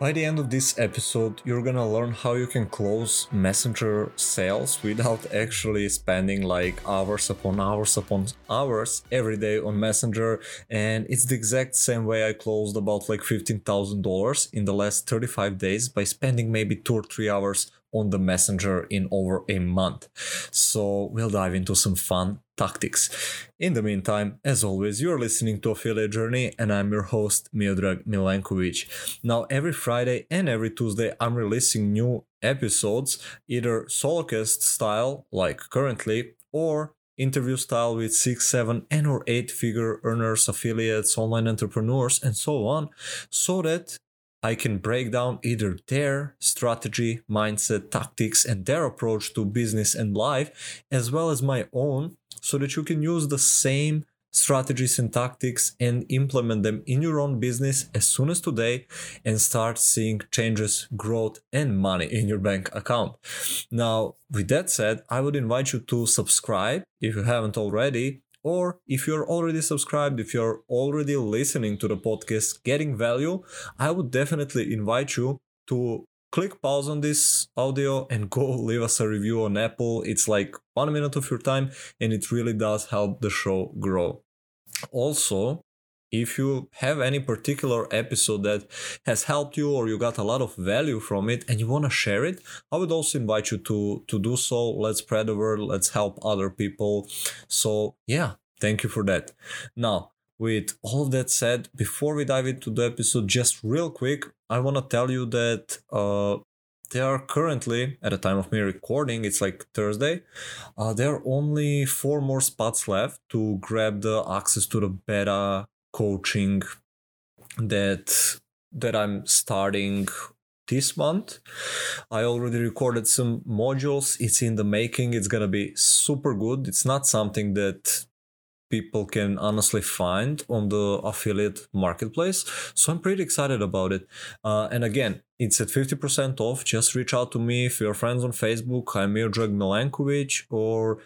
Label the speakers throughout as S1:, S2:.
S1: By the end of this episode, you're gonna learn how you can close Messenger sales without actually spending like hours upon hours upon hours every day on Messenger. And it's the exact same way I closed about like $15,000 in the last 35 days by spending maybe two or three hours on the messenger in over a month. So we'll dive into some fun tactics. In the meantime, as always, you're listening to Affiliate Journey and I'm your host Miodrag Milenkovic. Now every Friday and every Tuesday I'm releasing new episodes, either solocast style like currently or interview style with six, seven, and or eight figure earners, affiliates, online entrepreneurs, and so on, so that I can break down either their strategy, mindset, tactics, and their approach to business and life, as well as my own, so that you can use the same strategies and tactics and implement them in your own business as soon as today and start seeing changes, growth, and money in your bank account. Now, with that said, I would invite you to subscribe if you haven't already or if you're already subscribed, if you're already listening to the podcast, getting value, I would definitely invite you to click pause on this audio and go leave us a review on Apple. It's like one minute of your time and it really does help the show grow. Also, if you have any particular episode that has helped you or you got a lot of value from it and you want to share it i would also invite you to to do so. Let's spread the word. Let's help other people. So yeah thank you for that. Now with all of that said before we dive into the episode just real quick i want to tell you that uh there are currently at the time of me recording it's like thursday uh, there are only four more spots left to grab the access to the beta coaching that that I'm starting this month. I already recorded some modules. It's in the making. It's gonna be super good. It's not something that people can honestly find on the affiliate marketplace. So I'm pretty excited about it. Uh, and again, it's at 50% off. Just reach out to me if you're friends on Facebook. I'm Miodrag Milenkovic or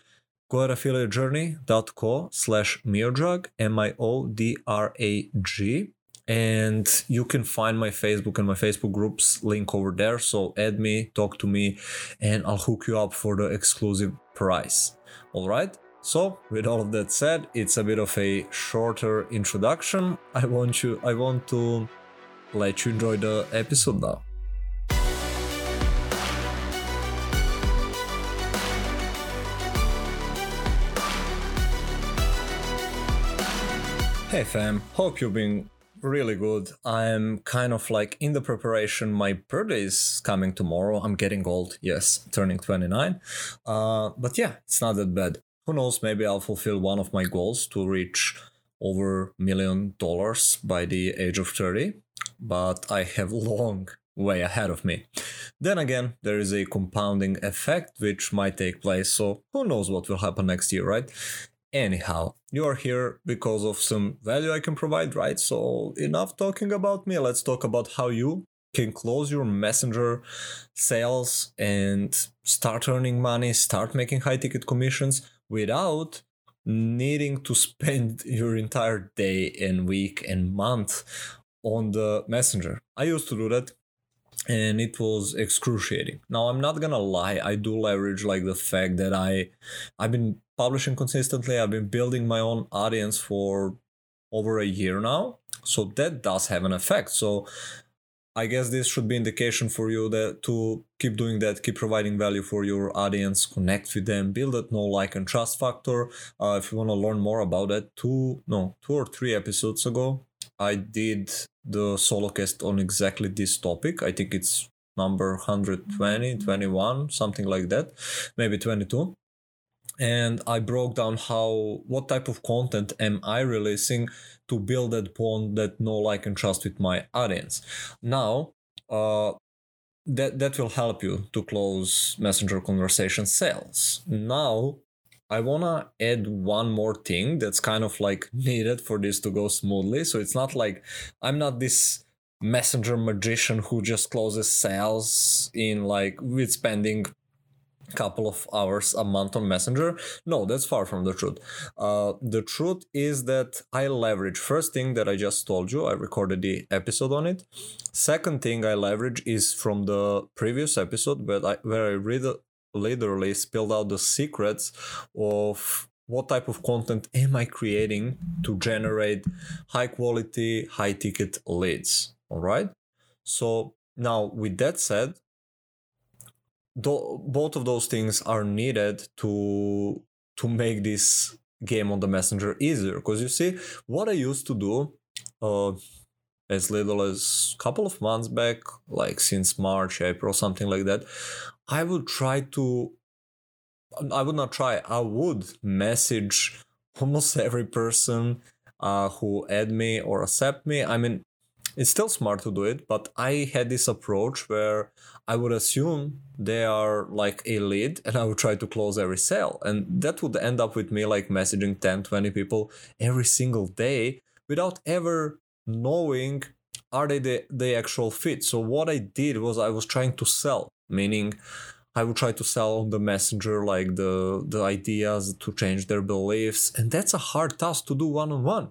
S1: go at affiliatejourney.co slash m-i-o-d-r-a-g and you can find my facebook and my facebook groups link over there. So add me talk to me and i'll hook you up for the exclusive price. All right. So with all of that said it's a bit of a shorter introduction. I want you i want to let you enjoy the episode now Hey fam, hope you've been really good. I'm kind of like in the preparation. My birthday is coming tomorrow. I'm getting old, yes, turning 29. Uh, but yeah, it's not that bad. Who knows, maybe I'll fulfill one of my goals to reach over million dollars by the age of 30. But I have long way ahead of me. Then again, there is a compounding effect which might take place, so who knows what will happen next year, right? Anyhow, you are here because of some value I can provide, right? So, enough talking about me. Let's talk about how you can close your messenger sales and start earning money, start making high ticket commissions without needing to spend your entire day and week and month on the messenger. I used to do that and it was excruciating. Now I'm not gonna lie, I do leverage like the fact that I I've been publishing consistently. I've been building my own audience for over a year now. So that does have an effect. So I guess this should be indication for you that to keep doing that, keep providing value for your audience, connect with them, build that know, like, and trust factor. Uh, if you want to learn more about that, two no two or three episodes ago, I did the solo cast on exactly this topic. I think it's number 120, 21, something like that, maybe 22 and I broke down how what type of content am I releasing to build that bond that know like and trust with my audience. Now, uh, that that will help you to close messenger conversation sales. Now, I wanna add one more thing that's kind of like needed for this to go smoothly. So it's not like I'm not this messenger magician who just closes sales in like with spending couple of hours a month on messenger? No that's far from the truth. Uh, the truth is that i leverage first thing that i just told you i recorded the episode on it. Second thing i leverage is from the previous episode where i where i read literally spilled out the secrets of what type of content am i creating to generate high quality high ticket leads all right? So now with that said both of those things are needed to to make this game on the messenger easier. Because you see what i used to do uh, as little as a couple of months back like since march april something like that i would try to i would not try i would message almost every person uh, who add me or accept me. I mean it's still smart to do it but i had this approach where i would assume they are like a lead and i would try to close every sale. And that would end up with me like messaging 10 20 people every single day without ever knowing are they the, the actual fit. So what i did was i was trying to sell meaning I would try to sell on the messenger like the the ideas to change their beliefs and that's a hard task to do one on one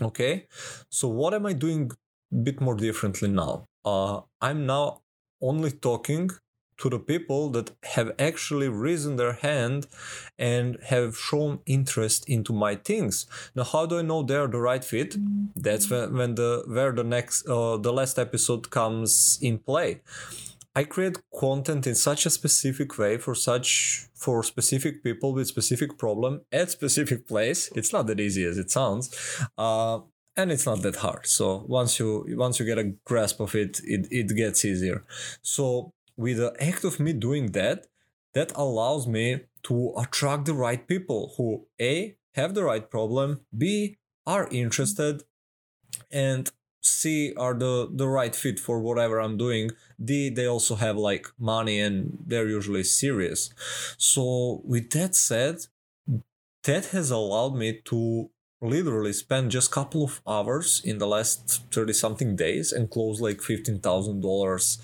S1: okay so what am i doing a bit more differently now? Uh, i'm now only talking to the people that have actually risen their hand and have shown interest into my things. Now how do i know they're the right fit? That's when, when the where the next uh, the last episode comes in play I create content in such a specific way for such for specific people with specific problem at specific place. It's not that easy as it sounds. Uh, and it's not that hard. So once you once you get a grasp of it, it, it gets easier. So with the act of me doing that, that allows me to attract the right people who A have the right problem, B are interested, and C are the the right fit for whatever I'm doing. D they also have like money and they're usually serious. So with that said, that has allowed me to literally spend just a couple of hours in the last 30 something days and close like $15,000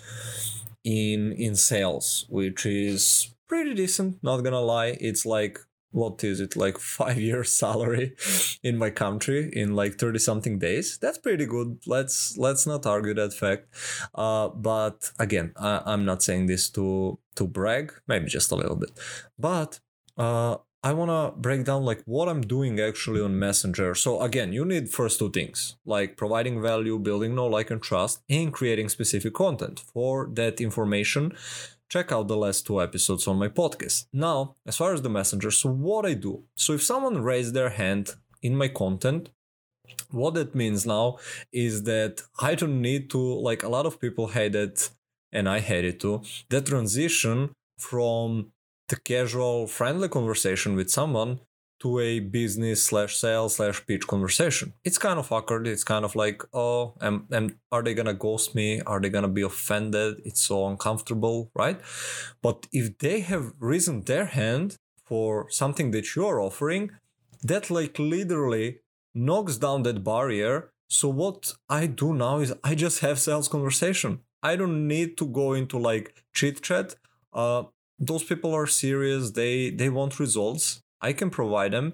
S1: in in sales, which is pretty decent, not gonna lie. It's like what is it like five years salary in my country in like 30 something days that's pretty good let's let's not argue that fact uh, but again I, i'm not saying this to to brag maybe just a little bit but uh, I want to break down like what I'm doing actually on Messenger. So again, you need first two things, like providing value, building know, like and trust, and creating specific content. For that information, check out the last two episodes on my podcast. Now, as far as the messenger, so what I do. So if someone raised their hand in my content, what that means now is that I don't need to, like a lot of people hate it, and I hate it too, that transition from the casual, friendly conversation with someone to a business slash sales slash pitch conversation. It's kind of awkward. It's kind of like, oh, am, am, are they gonna ghost me? Are they gonna be offended? It's so uncomfortable, right? But if they have risen their hand for something that you're offering, that like literally knocks down that barrier. So what I do now is I just have sales conversation. I don't need to go into like chit chat. Uh, those people are serious. They they want results I can provide them,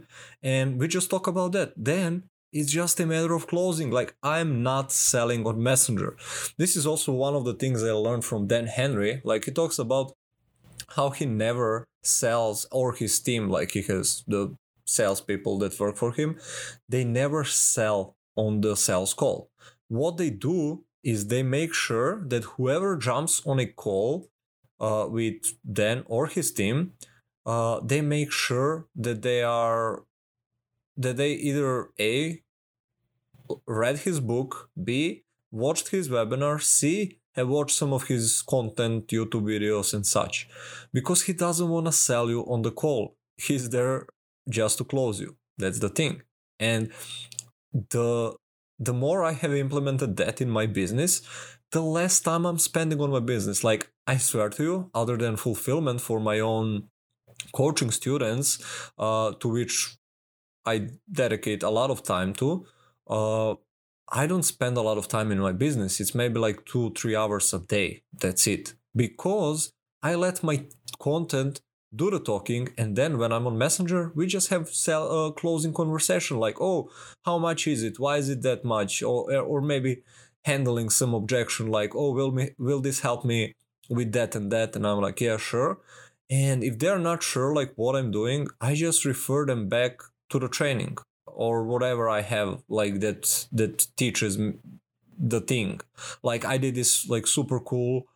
S1: and we just talk about that. Then it's just a matter of closing. Like I'm not selling on Messenger. This is also one of the things I learned from Dan Henry. Like he talks about how he never sells or his team, like he has the salespeople that work for him, they never sell on the sales call. What they do is they make sure that whoever jumps on a call uh, with Dan or his team, uh, they make sure that they are that they either a read his book, b watched his webinar, c have watched some of his content, YouTube videos and such, because he doesn't want to sell you on the call. He's there just to close you. That's the thing, and the the more I have implemented that in my business, the less time I'm spending on my business. Like I swear to you, other than fulfillment for my own coaching students uh, to which I dedicate a lot of time to, uh, I don't spend a lot of time in my business. It's maybe like two, three hours a day. That's it. Because I let my content do the talking and then when i'm on messenger we just have sell a uh, closing conversation like oh how much is it why is it that much or or maybe handling some objection like oh will me will this help me with that and that and i'm like yeah sure and if they're not sure like what i'm doing i just refer them back to the training or whatever i have like that that teaches the thing like i did this like super cool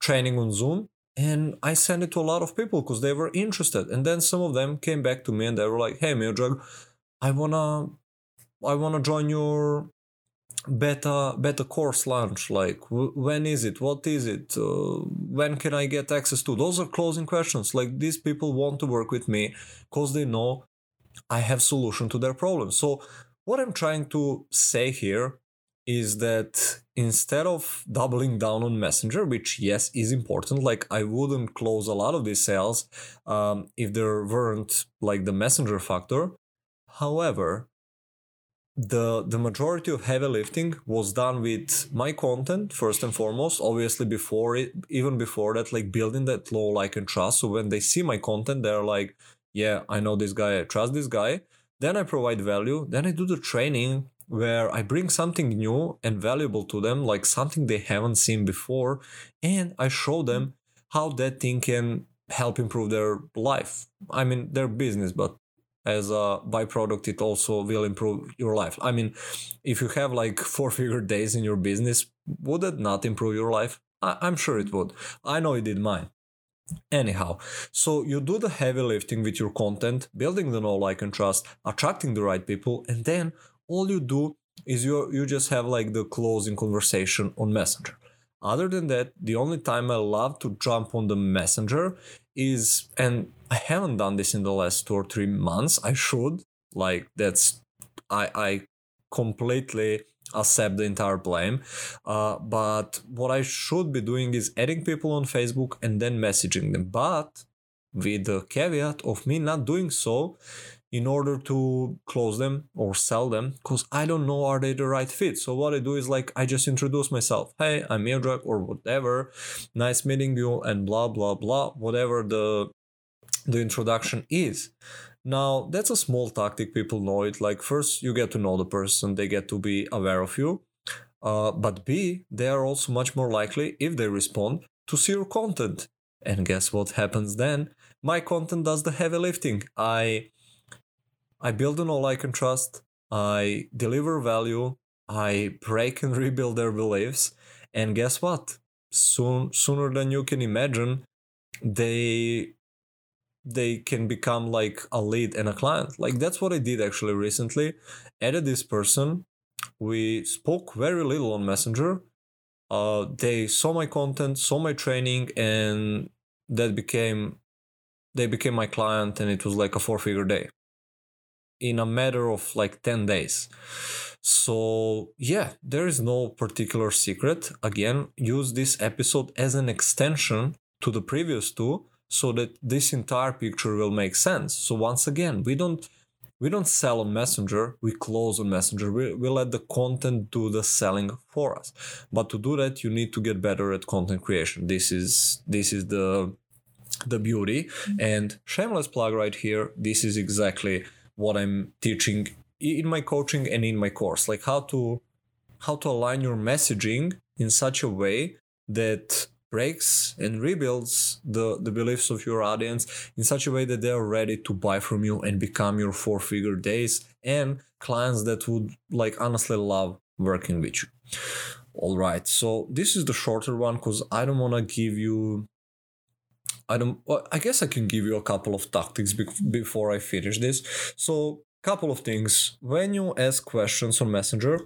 S1: training on zoom and I sent it to a lot of people because they were interested. And then some of them came back to me and they were like, "Hey, Miodrag, I wanna, I wanna join your beta beta course launch. Like, w- when is it? What is it? Uh, when can I get access to?" Those are closing questions. Like these people want to work with me because they know I have solution to their problem. So what I'm trying to say here is that instead of doubling down on messenger which yes is important like i wouldn't close a lot of these sales um, if there weren't like the messenger factor however the the majority of heavy lifting was done with my content first and foremost. Obviously before it even before that like building that low like and trust. So when they see my content they're like yeah i know this guy i trust this guy. Then i provide value. Then i do the training where I bring something new and valuable to them, like something they haven't seen before, and I show them mm-hmm. how that thing can help improve their life. I mean, their business, but as a byproduct, it also will improve your life. I mean, if you have like four figure days in your business, would it not improve your life? I- I'm sure it would. I know it did mine. Anyhow, so you do the heavy lifting with your content, building the know, like, and trust, attracting the right people, and then all you do is you you just have like the closing conversation on messenger other than that the only time i love to jump on the messenger is and i haven't done this in the last two or three months i should like that's i i completely accept the entire blame. Uh, but what i should be doing is adding people on facebook and then messaging them. But with the caveat of me not doing so in order to close them or sell them because I don't know are they the right fit. So what I do is like I just introduce myself. Hey, I'm Miodrag or whatever. Nice meeting you and blah blah blah. Whatever the the introduction is. Now that's a small tactic. People know it. Like first you get to know the person. They get to be aware of you. Uh, but B, they are also much more likely if they respond to see your content. And guess what happens then? My content does the heavy lifting. I I build on all I can trust, I deliver value, I break and rebuild their beliefs, and guess what? Soon sooner than you can imagine, they they can become like a lead and a client. Like that's what I did actually recently. Added this person. We spoke very little on Messenger. Uh, they saw my content, saw my training, and that became they became my client, and it was like a four figure day in a matter of like 10 days. So, yeah, there is no particular secret. Again, use this episode as an extension to the previous two so that this entire picture will make sense. So once again, we don't we don't sell on messenger we close on messenger we, we let the content do the selling for us but to do that you need to get better at content creation this is this is the the beauty mm-hmm. and shameless plug right here this is exactly what I'm teaching in my coaching and in my course. Like how to how to align your messaging in such a way that breaks and rebuilds the, the beliefs of your audience in such a way that they are ready to buy from you and become your four figure days and clients that would like honestly love working with you. All right so this is the shorter one because i don't want to give you I don't. Well, I guess I can give you a couple of tactics be- before I finish this. So, couple of things. When you ask questions on Messenger,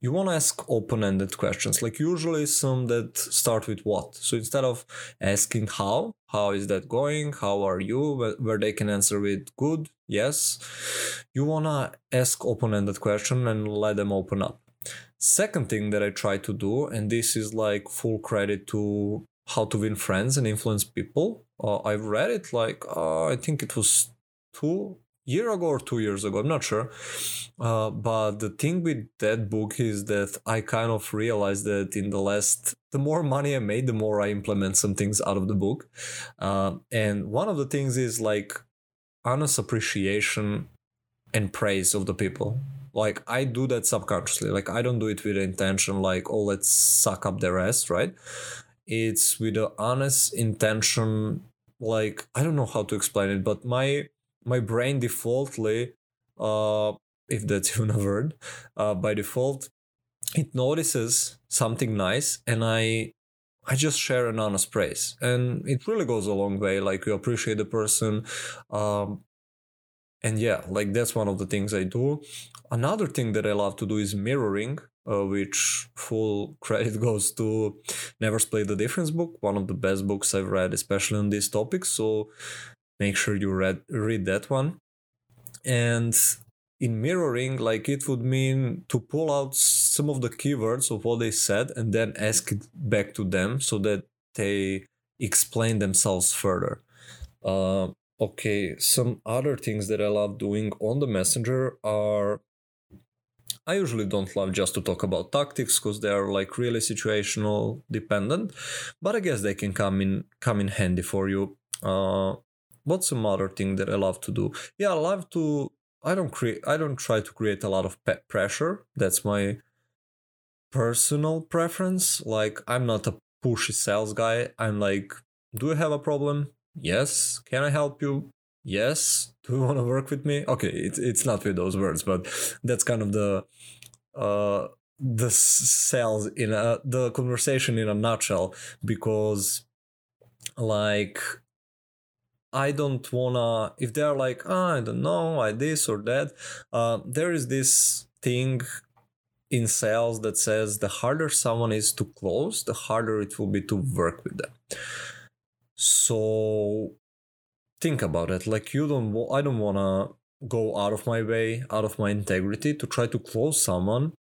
S1: you want to ask open-ended questions, like usually some that start with what. So instead of asking how, how is that going? How are you? Where they can answer with good, yes. You want to ask open-ended question and let them open up. Second thing that I try to do, and this is like full credit to how to Win Friends and Influence People. Uh, I've read it like uh, I think it was two year ago or two years ago. I'm not sure. Uh, but the thing with that book is that I kind of realized that in the last the more money I made, the more I implement some things out of the book. Uh, and one of the things is like honest appreciation and praise of the people. Like I do that subconsciously. Like I don't do it with intention like, oh, let's suck up the rest, right? It's with the honest intention. Like I don't know how to explain it, but my my brain defaultly, uh, if that's even a word, uh, by default, it notices something nice, and I I just share an honest praise, and it really goes a long way. Like you appreciate the person, um, and yeah, like that's one of the things I do. Another thing that I love to do is mirroring, uh, which full credit goes to Never Split the Difference book, one of the best books I've read, especially on this topic. So make sure you read read that one. And in mirroring, like it would mean to pull out some of the keywords of what they said and then ask it back to them so that they explain themselves further. Uh, okay, some other things that I love doing on the messenger are I usually don't love just to talk about tactics because they are like really situational dependent, but I guess they can come in come in handy for you. Uh, what's some other thing that I love to do? Yeah, I love to. I don't create. I don't try to create a lot of pe- pressure. That's my personal preference. Like I'm not a pushy sales guy. I'm like, do you have a problem? Yes. Can I help you? Yes. Do you want to work with me? Okay, it's it's not with those words, but that's kind of the uh the sales in a the conversation in a nutshell because like I don't wanna if they're like oh, I don't know I this or that uh, there is this thing in sales that says the harder someone is to close the harder it will be to work with them so think about it. Like you don't i don't want to go out of my way out of my integrity to try to close someone.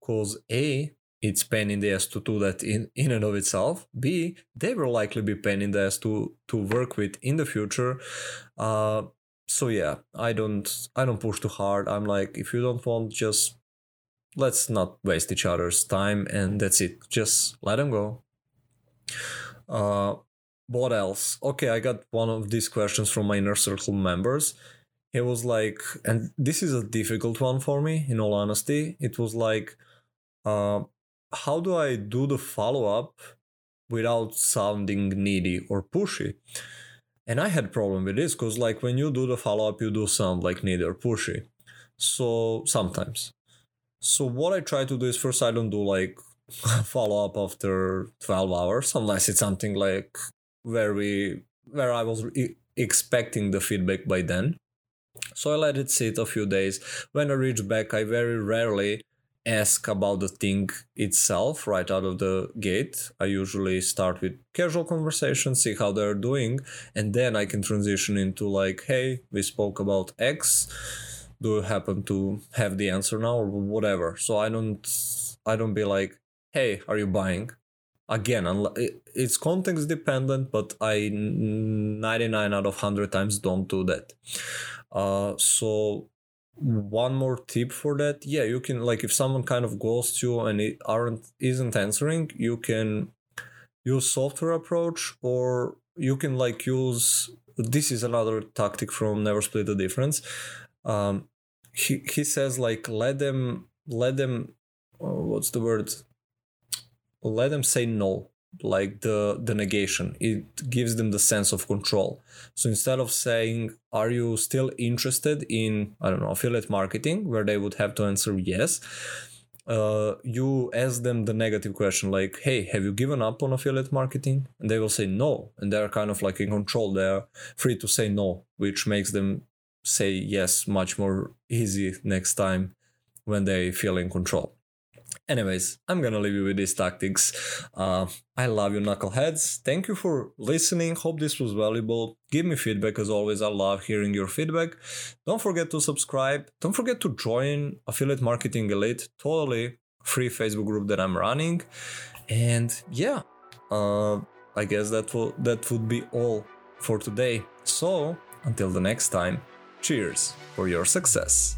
S1: Because a it's pain in the ass to do that in, in and of itself. B they will likely be pain in the ass to to work with in the future. Uh so yeah i don't i don't push too hard. I'm like if you don't want just let's not waste each other's time and that's it. Just let them go. Uh what else? Okay, I got one of these questions from my inner circle members. It was like, and this is a difficult one for me, in all honesty. It was like, uh, how do I do the follow up without sounding needy or pushy? And I had a problem with this because, like, when you do the follow up, you do sound like needy or pushy. So sometimes. So what I try to do is first I don't do like follow up after 12 hours unless it's something like where we where I was expecting the feedback by then. So I let it sit a few days. When I reach back, I very rarely ask about the thing itself right out of the gate. I usually start with casual conversation, see how they're doing, and then I can transition into like, hey, we spoke about X. Do you happen to have the answer now or whatever? So I don't I don't be like, hey, are you buying? Again it's context dependent but i 99 out of 100 times don't do that. Uh, so one more tip for that. Yeah you can like if someone kind of ghosts you and it aren't isn't answering you can use software approach or you can like use this is another tactic from never split the difference. Um he, he says like let them let them uh, what's the word let them say no like the the negation. It gives them the sense of control. So instead of saying are you still interested in i don't know affiliate marketing? where they would have to answer yes uh, you ask them the negative question like hey have you given up on affiliate marketing? And they will say no. And they're kind of like in control. They're free to say no which makes them say yes much more easy next time when they feel in control Anyways, I'm gonna leave you with these tactics. Uh, I love you, knuckleheads. Thank you for listening. Hope this was valuable. Give me feedback as always. I love hearing your feedback. Don't forget to subscribe. Don't forget to join Affiliate Marketing Elite. Totally free Facebook group that I'm running. And yeah, uh, I guess that will that would be all for today. So until the next time, cheers for your success.